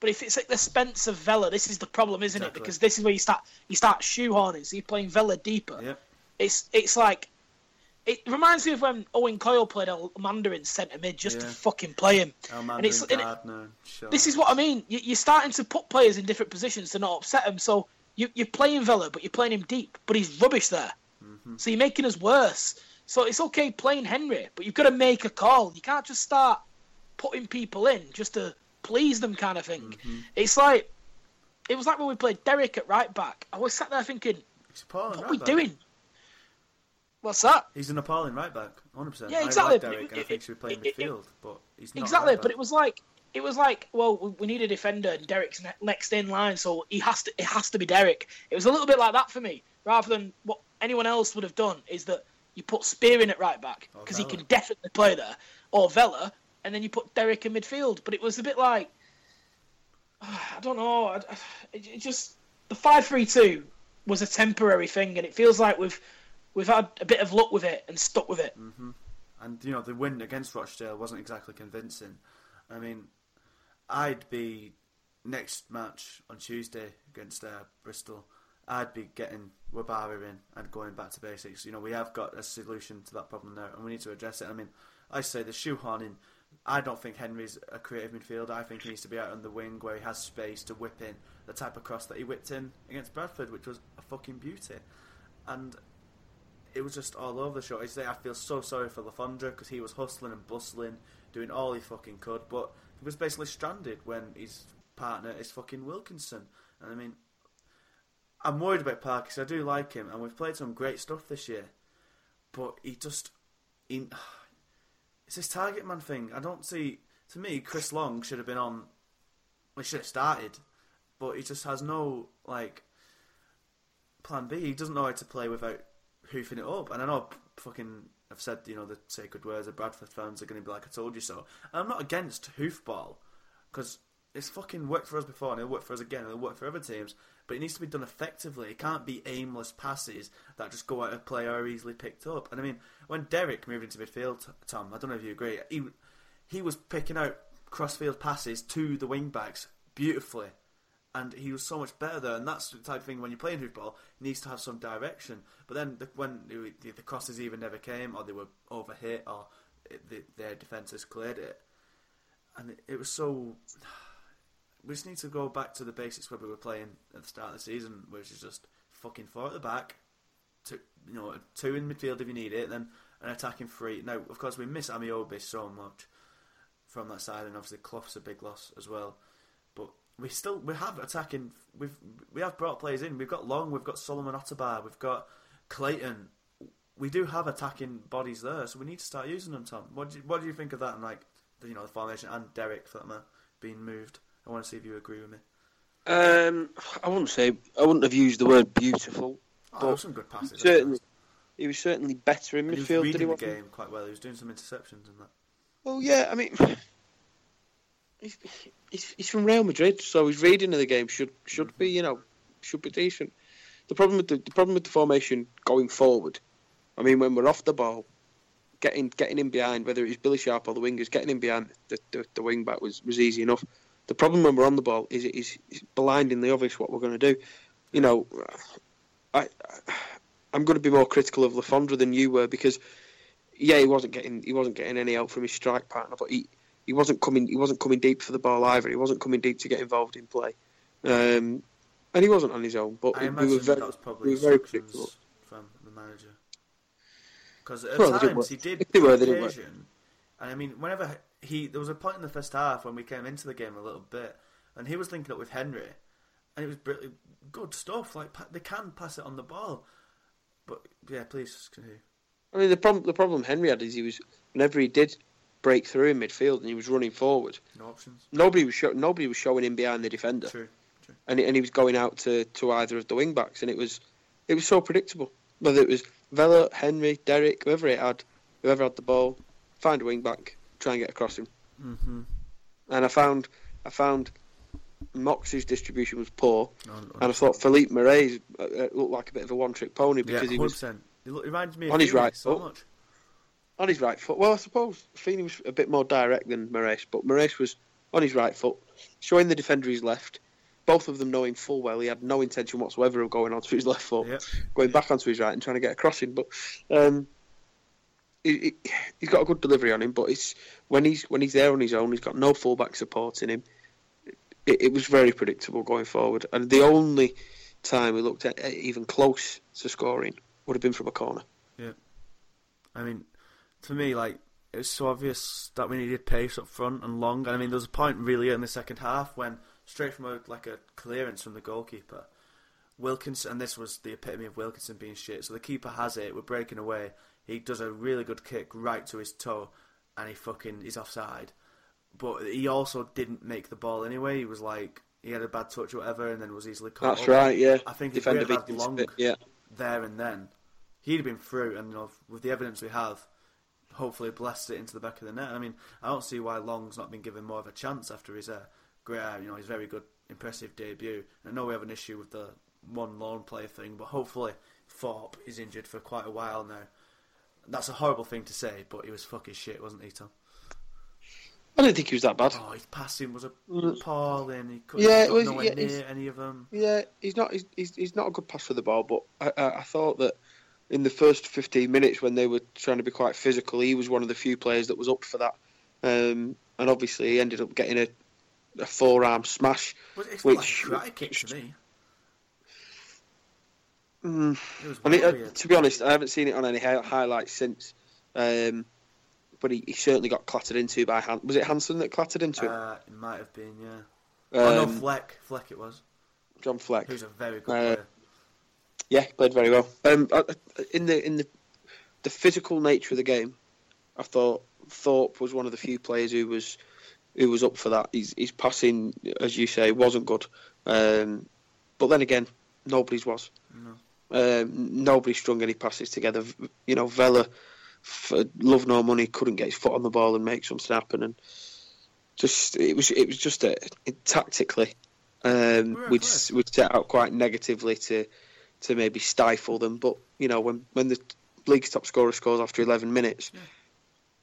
But if it's at the expense of Vela, this is the problem, isn't Exactly. it? Because this is where you start you start shoehorning. So you're playing Vela deeper. Yep. It's it's like it reminds me of when Owen Coyle played a Mandarin centre mid just to fucking play him. And it's and it- Shaw. this is what I mean. You, you're starting to put players in different positions to not upset them. So you, you're playing Vela, but you're playing him deep. But he's rubbish there. So you're making us worse. So it's okay playing Henry, but you've got to make a call. You can't just start putting people in just to please them, kind of thing. It's like it was like when we played Derik at right back. I was sat there thinking, what right are we back. doing? What's that? He's an appalling right back, 100%. Yeah, I exactly, like but Derik, it- I think he should play in it- it- midfield, but he's not. Exactly, right but it was like it was like, well, we, need a defender, and Derik's next in line, so he has to. It has to be Derik. It was a little bit like that for me, rather than what anyone else would have done. Is that you put Spear in at right back oh, because he can definitely play there, or Vela, and then you put Derik in midfield. But it was a bit like *sighs* I don't know. I, I- *sighs* it, it just the five three two was a temporary thing, and it feels like we've we've had a bit of luck with it and stuck with it. And you know the win against Rochdale wasn't exactly convincing. I mean, I'd be next match on Tuesday against uh, Bristol. I'd be getting Wabara in and going back to basics. You know, we have got a solution to that problem there, and we need to address it. I mean, I say the shoehorning. I don't think Henry's a creative midfielder. I think he needs to be out on the wing where he has space to whip in the type of cross that he whipped in against Bradford, which was a fucking beauty. And it was just all over the show. I say I feel so sorry for Le Fondre because he was hustling and bustling, doing all he fucking could, but he was basically stranded when his partner is fucking Wilkinson. And I mean, I'm worried about because I do like him, and we've played some great stuff this year, but he just, he, *sighs* it's this target man thing. I don't see. To me, Chris Long should have been on. He should have started, but he just has no like plan B. He doesn't know how to play without hoofing it up. And I know fucking I've said you know the sacred words. The Bradford fans are going to be like, "I told you so." And I'm not against hoofball because it's fucking worked for us before, and it'll work for us again, and it'll work for other teams. But it needs to be done effectively. It can't be aimless passes that just go out of play or are easily picked up. And I mean, when Derik moved into midfield, Tom, I don't know if you agree, he he was picking out crossfield passes to the wing backs beautifully and he was so much better there. And that's the type of thing when you're playing hoofball, it needs to have some direction. But then the, when the, the crosses even never came, or they were overhit, or it, the, their defences cleared it, and it, it was so. We just need to go back to the basics where we were playing at the start of the season, which is just fucking four at the back, two, you know, two in midfield if you need it, and then an attacking three. Now, of course, we miss Ameobi so much from that side, and obviously Clough's a big loss as well. But we still we have attacking. We've we have brought players in. We've got Long. We've got Solomon-Otabor. We've got Clayton. We do have attacking bodies there, so we need to start using them. Tom, what do you, what do you think of that? And like the, you know the formation and Derik for that matter being moved. I want to see if you agree with me. Um, I wouldn't say I wouldn't have used the word beautiful. Oh, But some good passes. Certainly, he was certainly better in And he was midfield. Did reading he? the game quite well. He was doing some interceptions and that. Well, yeah. I mean, he's, he's, from Real Madrid, so his reading of the game should should be you know should be decent. The problem with the, the problem with the formation going forward, I mean, when we're off the ball, getting getting in behind, whether it's Billy Sharp or the wingers, getting in behind the, the, the wing back was, was easy enough. The problem when we're on the ball is it is blindingly obvious what we're going to do. You know, I, I'm going to be more critical of Le Fondre than you were because, yeah, he wasn't getting he wasn't getting any help from his strike partner, but he, he wasn't coming he wasn't coming deep for the ball either. He wasn't coming deep to get involved in play, um, and he wasn't on his own. But I we were very that was probably we were very predictable. from the manager. Because at Well, times he did If they were, they didn't work. and I mean, whenever he there was a point in the first half when we came into the game a little bit, and he was linking up with Henry, and it was brilliant, good stuff. Like they can pass it on the ball, but yeah, please continue. I mean, the problem the problem Henry had is he was whenever he did break through in midfield and he was running forward, No options. nobody was show, nobody was showing him behind the defender. True. True. and, and he was going out to, to either of the wing backs, and it was it was so predictable. Whether it was Vela, Henry, Derik, whoever it had, whoever had the ball, find a wing back, try and get across him. Mm-hmm. And I found I found Mox's distribution was poor, On, and I thought Filipe Morais uh, uh, looked like a bit of a one trick pony yeah, because he was 100%. He lo- he reminds me of on his right so much. On his right foot. Well, I suppose Feeney was a bit more direct than Morais, but Morais was on his right foot, showing the defender his left. Both of them knowing full well he had no intention whatsoever of going onto his left foot. Yep. going back onto his right and trying to get a crossing. But um, he, he, he's got a good delivery on him. But it's when he's when he's there on his own, he's got no fullback supporting him. It, it was very predictable going forward. And the only time we looked at, at even close to scoring would have been from a corner. Yeah, I mean, to me, like it was so obvious that we needed pace up front and long. And I mean, there was a point really in the second half when straight from a, like a clearance from the goalkeeper, Wilkinson, and this was the epitome of Wilkinson being shit. So the keeper has it, we're breaking away. He does a really good kick right to his toe, and he fucking is offside. But he also didn't make the ball anyway. He was like he had a bad touch or whatever, and then was easily caught. That's up. right, yeah. I think if we had long it, yeah. there and then, he'd have been through, and you know, with the evidence we have, hopefully blast it into the back of the net. I mean, I don't see why Long's not been given more of a chance after his uh, great, uh, you know, his very good, impressive debut. I know we have an issue with the one lone player thing, but hopefully Thorpe is injured for quite a while now. That's a horrible thing to say, but he was fucking shit, wasn't he, Tom? I didn't think he was that bad. Oh, his passing was appalling. He couldn't Yeah, was- nowhere yeah, near any of them. Yeah, he's not. He's, he's, he's not a good pass for the ball, but I, I, I thought that in the first 15 minutes when they were trying to be quite physical, he was one of the few players that was up for that. Um, and obviously, he ended up getting a, a forearm smash. Well, It's Which- like a kick to me. Mm, It was I mean, uh, to be honest, I haven't seen it on any hi- highlights since. Um, but he, he certainly got clattered into by Han- was it Hanson that clattered into him? Uh, it might have been, yeah. oh no, Um, Fleck. Fleck it was. John Fleck. Who's a very good Uh, player. Yeah, he played very well. Um, in the in the the physical nature of the game, I thought Thorpe was one of the few players who was who was up for that. His his passing, as you say, wasn't good. Um, but then again, nobody's was. No. Um, nobody strung any passes together. You know, Vela, for love no money, couldn't get his foot on the ball and make something happen. And just it was it was just a, it, tactically, um, we'd we'd set out quite negatively to to maybe stifle them. But you know, when when the league's top scorer scores after 11 minutes, Yeah.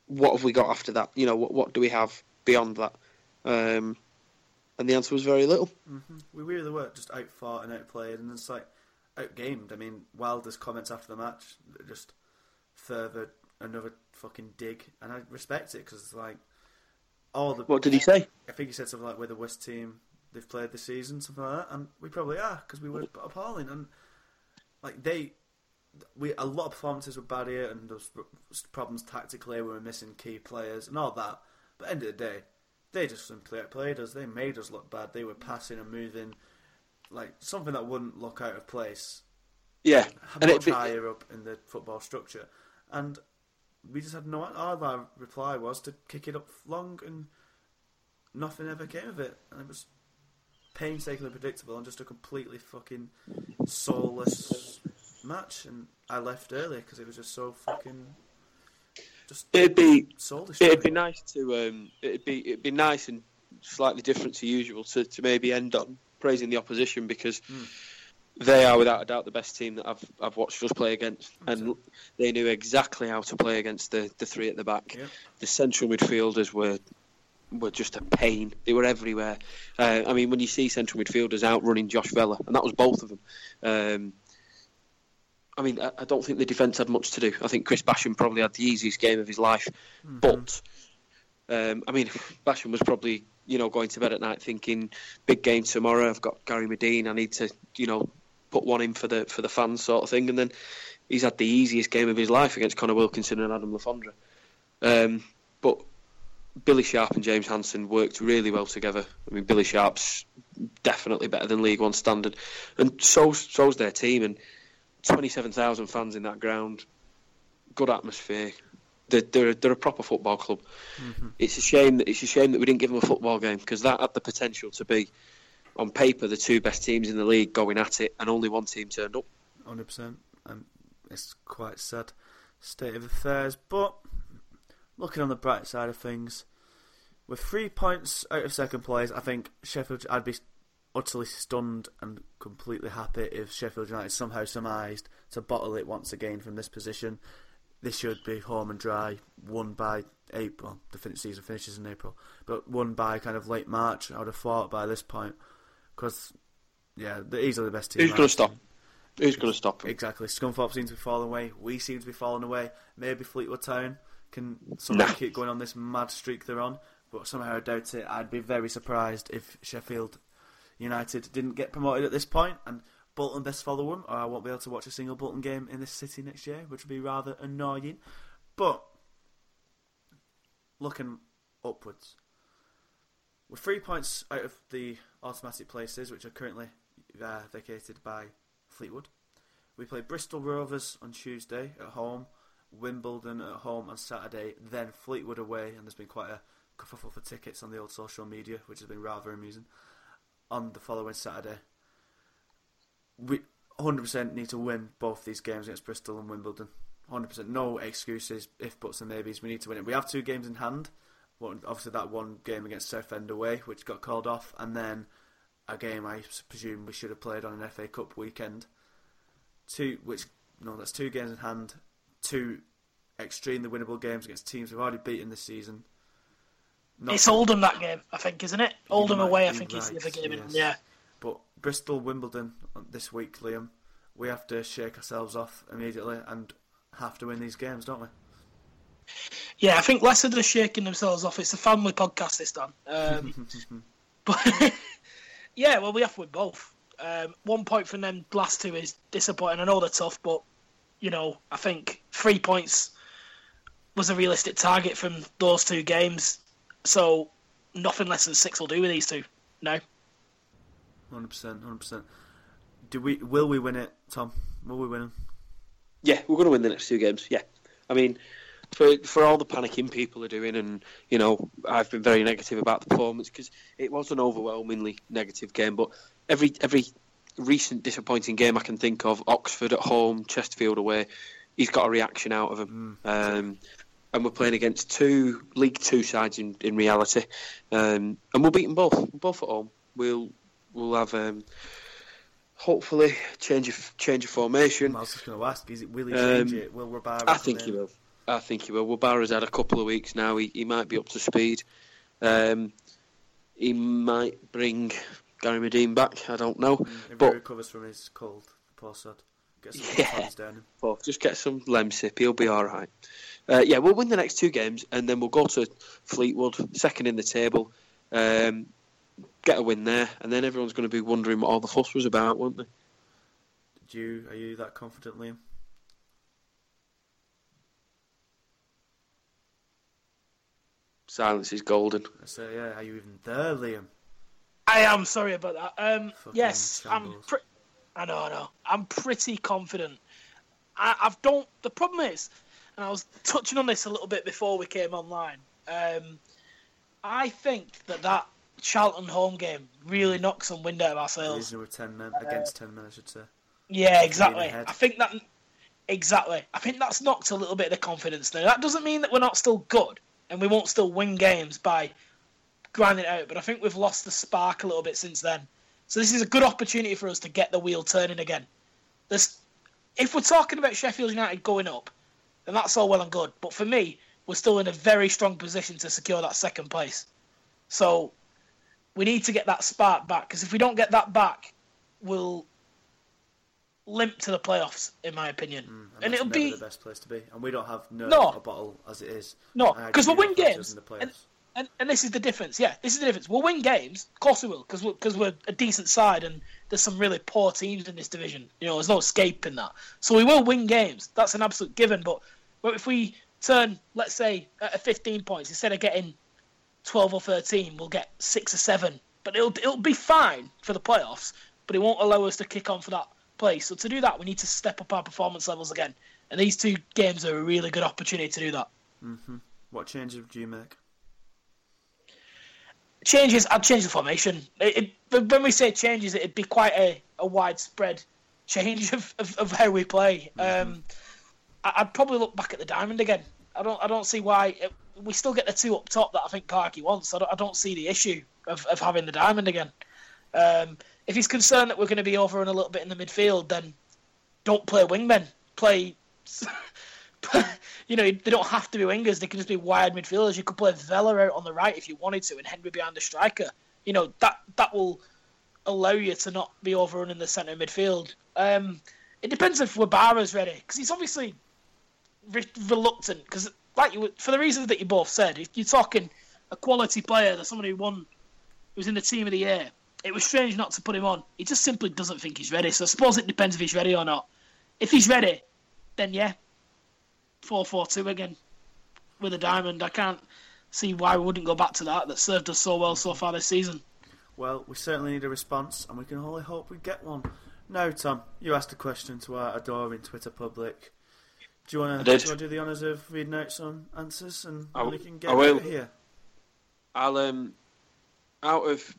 what have we got after that? You know, what what do we have beyond that? Um, and the answer was very little. hmm We really were just outfought and outplayed, and it's like outgamed. I mean, Wilder's comments after the match just furthered another fucking dig, and I respect it because it's like all the. What did he say? I think he said something like we're the worst team they've played this season, something like that, and we probably are because we were appalling and like they. We a lot of performances were bad here, and there was problems tactically. We were missing key players and all that. But end of the day, they just simply outplayed us. They made us look bad. They were passing and moving like something that wouldn't look out of place Yeah, and much it, higher up in the football structure. And we just had no. All our reply was to kick it up long, and nothing ever came of it. And it was painstakingly predictable and just a completely fucking soulless match. And I left early because it was just so fucking just it'd be soul It'd be nice to um, it'd be it'd be nice and slightly different to usual to, to maybe end on praising the opposition because Hmm. they are without a doubt the best team that I've I've watched us play against, and they knew exactly how to play against the, the three at the back. Yeah. The central midfielders were were just a pain. They were everywhere. Uh, I mean, when you see central midfielders outrunning Josh Vela, and that was both of them. Um, I mean, I, I don't think the defence had much to do. I think Chris Basham probably had the easiest game of his life, Mm-hmm. but um, I mean, *laughs* Basham was probably you know going to bed at night thinking, big game tomorrow. I've got Gary Madine. I need to you know put one in for the for the fans sort of thing. And then he's had the easiest game of his life against Connor Wilkinson and Adam Le Fondre. Um, but Billy Sharp and James Hanson worked really well together. I mean, Billy Sharp's definitely better than League One standard, and so so's their team. And twenty-seven thousand fans in that ground, good atmosphere. They're, they're, they're a proper football club. Mm-hmm. It's a shame that it's a shame that we didn't give them a football game because that had the potential to be, on paper, the two best teams in the league going at it, and only one team turned up. Hundred percent, it's quite sad state of affairs. But looking on the bright side of things, with three points out of second place, I think Sheffield. I'd be utterly stunned and completely happy if Sheffield United somehow surmised to bottle it once again from this position. This should be home and dry, won by April. The fin- season finishes in April, but won by kind of late March. I would have thought by this point, because yeah, they're easily the best team. Who's going to stop? Who's going to stop them? Exactly. Scunthorpe seems to be falling away. We seem to be falling away. Maybe Fleetwood Town can somehow Nah. keep going on this mad streak they're on, but somehow I doubt it. I'd be very surprised if Sheffield United didn't get promoted at this point and Bolton best follow them, or I won't be able to watch a single Bolton game in this city next year, which would be rather annoying. But looking upwards, with three points out of the automatic places, which are currently uh, vacated by Fleetwood, we play Bristol Rovers on Tuesday at home, Wimbledon at home on Saturday, then Fleetwood away, and there's been quite a kerfuffle for tickets on the old social media, which has been rather amusing. On the following Saturday, we 100% need to win both these games against Bristol and Wimbledon. 100%, no excuses, if buts and maybes. We need to win it. We have two games in hand. One, obviously, that one game against Southend away, which got called off, and then a game I presume we should have played on an FA Cup weekend. Two, which no, that's two games in hand. Two extremely winnable games against teams we've already beaten this season. Not- It's Oldham that game, I think, isn't it? Oldham might away, I think, is the other game. in yes. Yeah. But Bristol, Wimbledon this week, Liam, we have to shake ourselves off immediately and have to win these games, don't we? Yeah, I think less of the shaking themselves off. It's a family podcast this time. Um, *laughs* but *laughs* yeah, well, we have to win both. Um, one point from them last two is disappointing. I know they're tough, but you know, I think three points was a realistic target from those two games. So nothing less than six will do with these two. No. Hundred percent, hundred percent. Do we? Will we win it, Tom? Will we win them? Yeah, we're going to win the next two games. Yeah, I mean, for for all the panicking people are doing, and you know, I've been very negative about the performance because it was an overwhelmingly negative game. But every every recent disappointing game I can think of, Oxford at home, Chesterfield away, he's got a reaction out of him. Um, and we're playing against two League Two sides in, in reality, um, and we'll beat them both. Both at home. We'll we'll have um, hopefully change of change of formation. I was just going to ask: Is it will he Um, change it? Will Wabara? I think he will. I think he will. Wabara's had a couple of weeks now. He, he might be up to speed. Um, he might bring Gary Madine back. I don't know. If he recovers from his cold, poor sod. Get some Yeah. down him. well, just get some Lemsip. He'll be all right. Uh, yeah, we'll win the next two games, and then we'll go to Fleetwood, second in the table. Um, get a win there, and then everyone's going to be wondering what all the fuss was about, won't they? Do you? Are you that confident, Liam? Silence is golden. I say, yeah. Are you even there, Liam? I am sorry about that. Um, Fucking yes, I'm. Pre- I know, I know. I'm pretty confident. I, I've don't. The problem is, and I was touching on this a little bit before we came online. Um, I think that that Charlton home game really knocks some wind out of ourselves. Losing with ten men against ten men, I should say. Yeah, exactly. I think that exactly. I think that's knocked a little bit of the confidence now. That doesn't mean that we're not still good and we won't still win games by grinding it out, but I think we've lost the spark a little bit since then. So this is a good opportunity for us to get the wheel turning again. This, if we're talking about Sheffield United going up, then that's all well and good. But for me, we're still in a very strong position to secure that second place. So we need to get that spark back because if we don't get that back, we'll limp to the playoffs, in my opinion. Mm, and, and it'll be the best place to be. And we don't have no, No. a bottle as it is. No, And I 'cause we'll win games, in the playoffs. and, and this is the difference. Yeah, this is the difference. We'll win games, of course we will, because we're, cause we're a decent side, and there's some really poor teams in this division. You know, there's no escaping that. So we will win games. That's an absolute given. But but if we turn, let's say, at 15 points instead of getting 12 or 13, we'll get six or seven. But it'll it'll be fine for the playoffs. But it won't allow us to kick on for that place. So to do that, we need to step up our performance levels again. And these two games are a really good opportunity to do that. Mm-hmm. What changes do you make? Changes, I'd change the formation. It, it, when we say changes, it'd be quite a, a widespread change of, of, of how we play. Um, I, I'd probably look back at the diamond again. I don't I don't see why it, we still get the two up top that I think Parky wants. I don't, I don't see the issue of, of having the diamond again. Um, if he's concerned that we're going to be over and a little bit in the midfield, then don't play wingmen. Play. *laughs* you know, they don't have to be wingers. They can just be wide midfielders. You could play Vela out on the right if you wanted to, and Henry behind the striker. You know that that will allow you to not be overrunning the centre midfield. Um, it depends if Wabara's ready because he's obviously re- reluctant. Because, like you, for the reasons that you both said, if you're talking a quality player, that somebody who won, was in the team of the year, it was strange not to put him on. He just simply doesn't think he's ready. So I suppose it depends if he's ready or not. If he's ready, then yeah, four four two again with a diamond. I can't see why we wouldn't go back to that. That served us so well so far this season. Well, we certainly need a response, and we can only hope we get one. Now, Tom, you asked a question to our adoring Twitter public. Do you want to did. do the honours of reading out some answers, and I, we can get I will. out here? I'll um, out of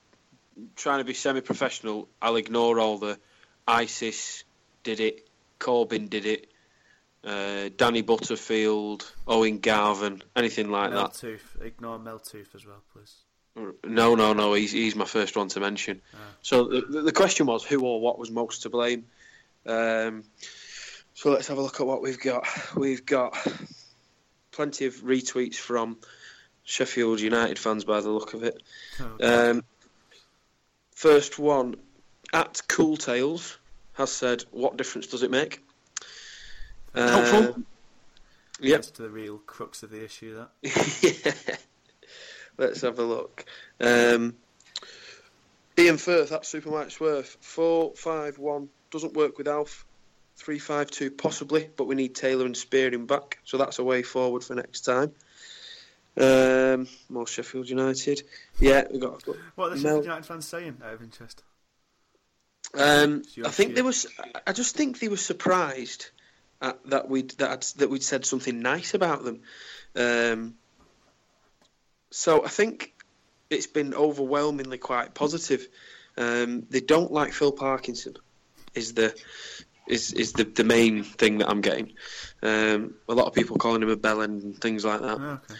trying to be semi-professional, I'll ignore all the ISIS did it, Corbyn did it, uh, Danny Butterfield, Owen Garvin, anything like that. Meltooth. Ignore Meltooth as well, please. No, no, no. He's he's my first one to mention. So the, the question was who or what was most to blame. Um, so let's have a look at what we've got. We've got plenty of retweets from Sheffield United fans by the look of it. Oh, Um, first one at Cool Tales has said, "What difference does it make?" Helpful. Um, Yep. To the real crux of the issue. That *laughs* yeah. Let's have a look. Um, Ian Firth at Super Mike Swerve. Four five one doesn't work with Alf. Three five two possibly, but we need Taylor and Spearing back, so that's a way forward for next time. Um, more Sheffield United. Yeah, we got. what are the Mel- Sheffield United fans saying? Out of interest. Um, I think they was. I just think they were surprised at, that we'd that that we'd said something nice about them. Um, so I think it's been overwhelmingly quite positive. Um, they don't like Phil Parkinson. Is the is is the, the main thing that I'm getting. Um, a lot of people calling him a bellend and things like that. Oh, okay.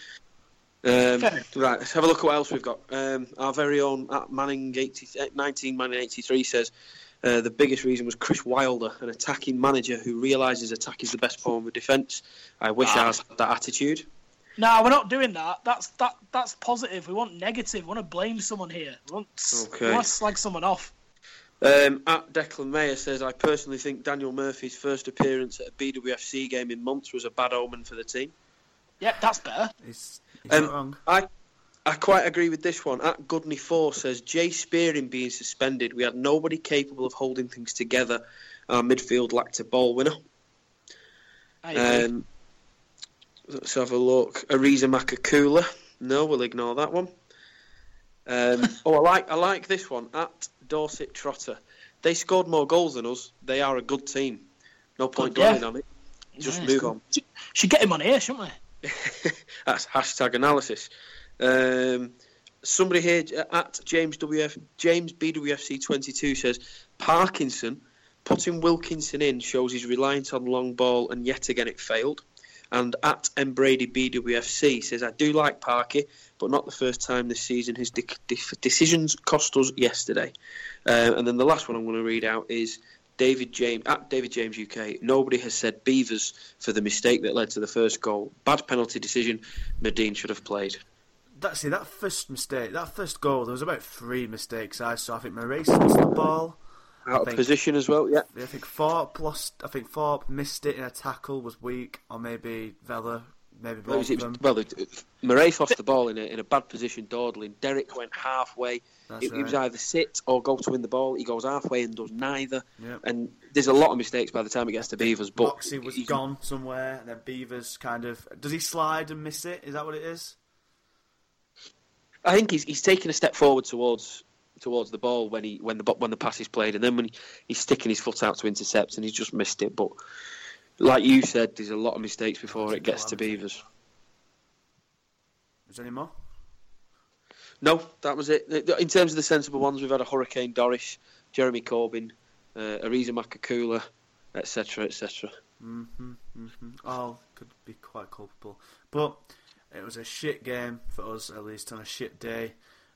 Um, right, let's have a look at what else we've got. Um, our very own at Manning 80, eh, 19 Manning 83 says uh, the biggest reason was Chris Wilder, an attacking manager who realises attack is the best form of defence. I wish Ah. ours had that attitude. No, we're not doing that. That's that. That's positive. We want negative. We want to blame someone here. We want, Okay. we want to slag someone off. Um, at Declan Mayer says, I personally think Daniel Murphy's first appearance at a BWFC game in months was a bad omen for the team. Yeah, that's better. He's, he's Um, not wrong. I I quite agree with this one. At Goodney Four says Jay Spearing being suspended, we had nobody capable of holding things together. Our midfield lacked a ball winner. Um, let's have a look. Ariza Makukula. No, we'll ignore that one. Um, *laughs* oh, I like I like this one. At Dorset Trotter, they scored more goals than us. They are a good team. No point Good, yeah. dwelling on it. Just Yeah, move it's on. Should get him on here, shouldn't we? *laughs* That's hashtag analysis. Um, somebody here at James WF James BWFC twenty two says Parkinson putting Wilkinson in shows he's reliant on long ball and yet again it failed. And at M Brady BWFC says I do like Parky, but not the first time this season. His de- de- decisions cost us yesterday. Uh, and then the last one I'm going to read out is David James at David James UK. Nobody has said Beevers for the mistake that led to the first goal. Bad penalty decision. Madine should have played. That, see, that first mistake, that first goal, there was about three mistakes I saw. I think Morais lost the ball. Out of position as well, yeah. I think Thorpe lost. I think Thorpe missed it in a tackle, was weak, or maybe Vela, maybe both Well, it of them. well it, it, lost the ball in a, in a bad position, dawdling. Derik went halfway. That's It, it was either sit or go to win the ball. He goes halfway and does neither. Yep. And there's a lot of mistakes by the time it gets to Beevers. But Moxey was gone somewhere, and then Beevers kind of. Does he slide and miss it? Is that what it is? I think he's he's taking a step forward towards towards the ball when he when the when the pass is played, and then when he, he's sticking his foot out to intercept, and he's just missed it. But like you said, there's a lot of mistakes before it gets to Beevers. Is there any more? No, that was it. In terms of the sensible ones, we've had a Hurricane Doris, Jeremy Corbyn, uh, Ariza Makukula, etc., etc. Mm-hmm, mm-hmm. All could be quite culpable. But it was a shit game for us, at least on a shit day.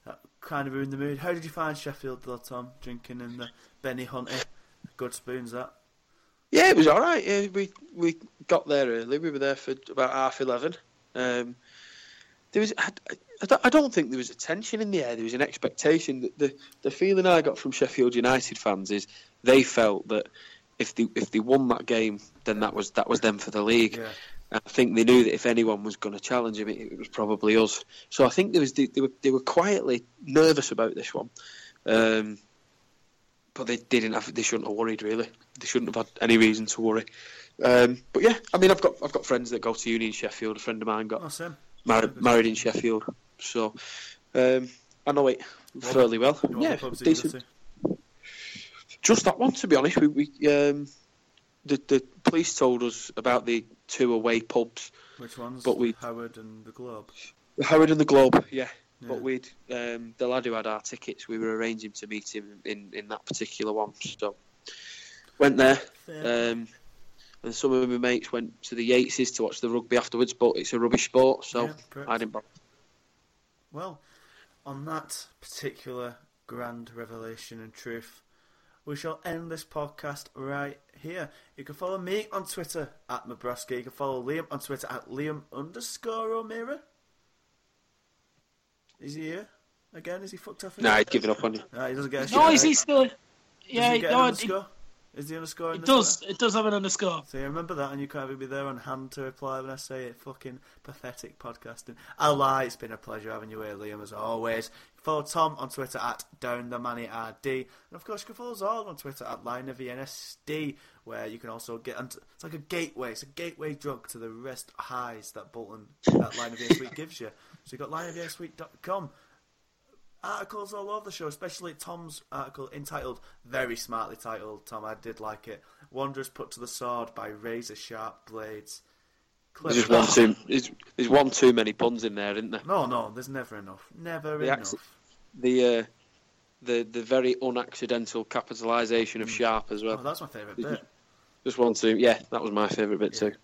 That kind of ruined the mood. How did you find Sheffield, though, Tom? Drinking in the Benny Hunter? Good spoons, that. Yeah, it was all right. Yeah, we we got there early. We were there for about half eleven. Um, there was, I, I, don't- I don't think there was a tension in the air. There was an expectation. That the the feeling I got from Sheffield United fans is they felt that if they if they won that game, then that was that was them for the league. Yeah. I think they knew that if anyone was going to challenge him, it, it was probably us. So I think there was they, they were they were quietly nervous about this one, um, but they didn't have they shouldn't have worried really. They shouldn't have had any reason to worry. Um, but yeah, I mean I've got I've got friends that go to uni in Sheffield. A friend of mine got same. married married in Sheffield, so um, I know it fairly well. Yeah, other pubs did you go decent. Just that one, to be honest. We, we um, the the police told us about the two away pubs, Which ones? But we- Howard and the Globe. Howard and the Globe. Yeah, Yeah. but we'd um, the lad who had our tickets. We were arranging to meet him in, in that particular one. So went there. Um, and some of my mates went to the Yateses to watch the rugby afterwards, but it's a rubbish sport, so Yeah. I didn't bother. Well, on that particular grand revelation and truth, we shall end this podcast right here. You can follow me on Twitter at Mabroski. You can follow Liam on Twitter at Liam underscore O'Meara. Is he here? Again, is he fucked off? Nah, again? I'd given up on you. Nah, he doesn't get a No, shit, is he still? Yeah, he no, an it, underscore? Is the underscore it does. Twitter? It does have an underscore. So you remember that, and you can't even be there on hand to reply when I say it. Fucking pathetic podcasting. I lie. It's been a pleasure having you here, Liam, as always. Follow Tom on Twitter at Down the Manny RD, and of course you can follow us all on Twitter at Line where you can also get. onto- It's like a gateway. It's a gateway drug to the rest highs that Bolton that Line *laughs* gives you. So you have got lionofviennasuite.com articles all over the show, especially Tom's article entitled, very smartly titled, Tom, I did like it. Wanderers put to the sword by razor sharp blades. There's just one too. There's, there's one too many puns in there, isn't there? No, no, there's never enough. Never The enough. The uh, the the very unaccidental capitalisation of sharp as Oh, well. that's my favourite bit. Just one too. Yeah, that was my favourite bit Yeah. too.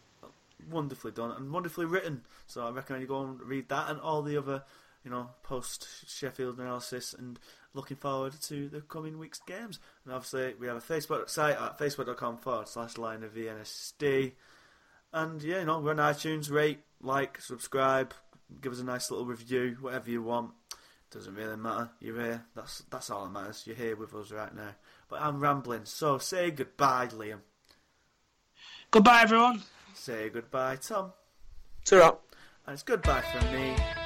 Wonderfully done and wonderfully written. So I recommend you go and read that and all the other, you know, post Sheffield analysis and looking forward to the coming week's games. And obviously we have a Facebook site at facebook.com forward slash line of VNSD. And yeah, you know, we're on iTunes, rate, like, subscribe, give us a nice little review, whatever you want. Doesn't really matter. You're here. That's that's all that matters. You're here with us right now. But I'm rambling, so say goodbye, Liam. Goodbye, everyone. Say goodbye, Tom. Ta-ra. And it's goodbye from me.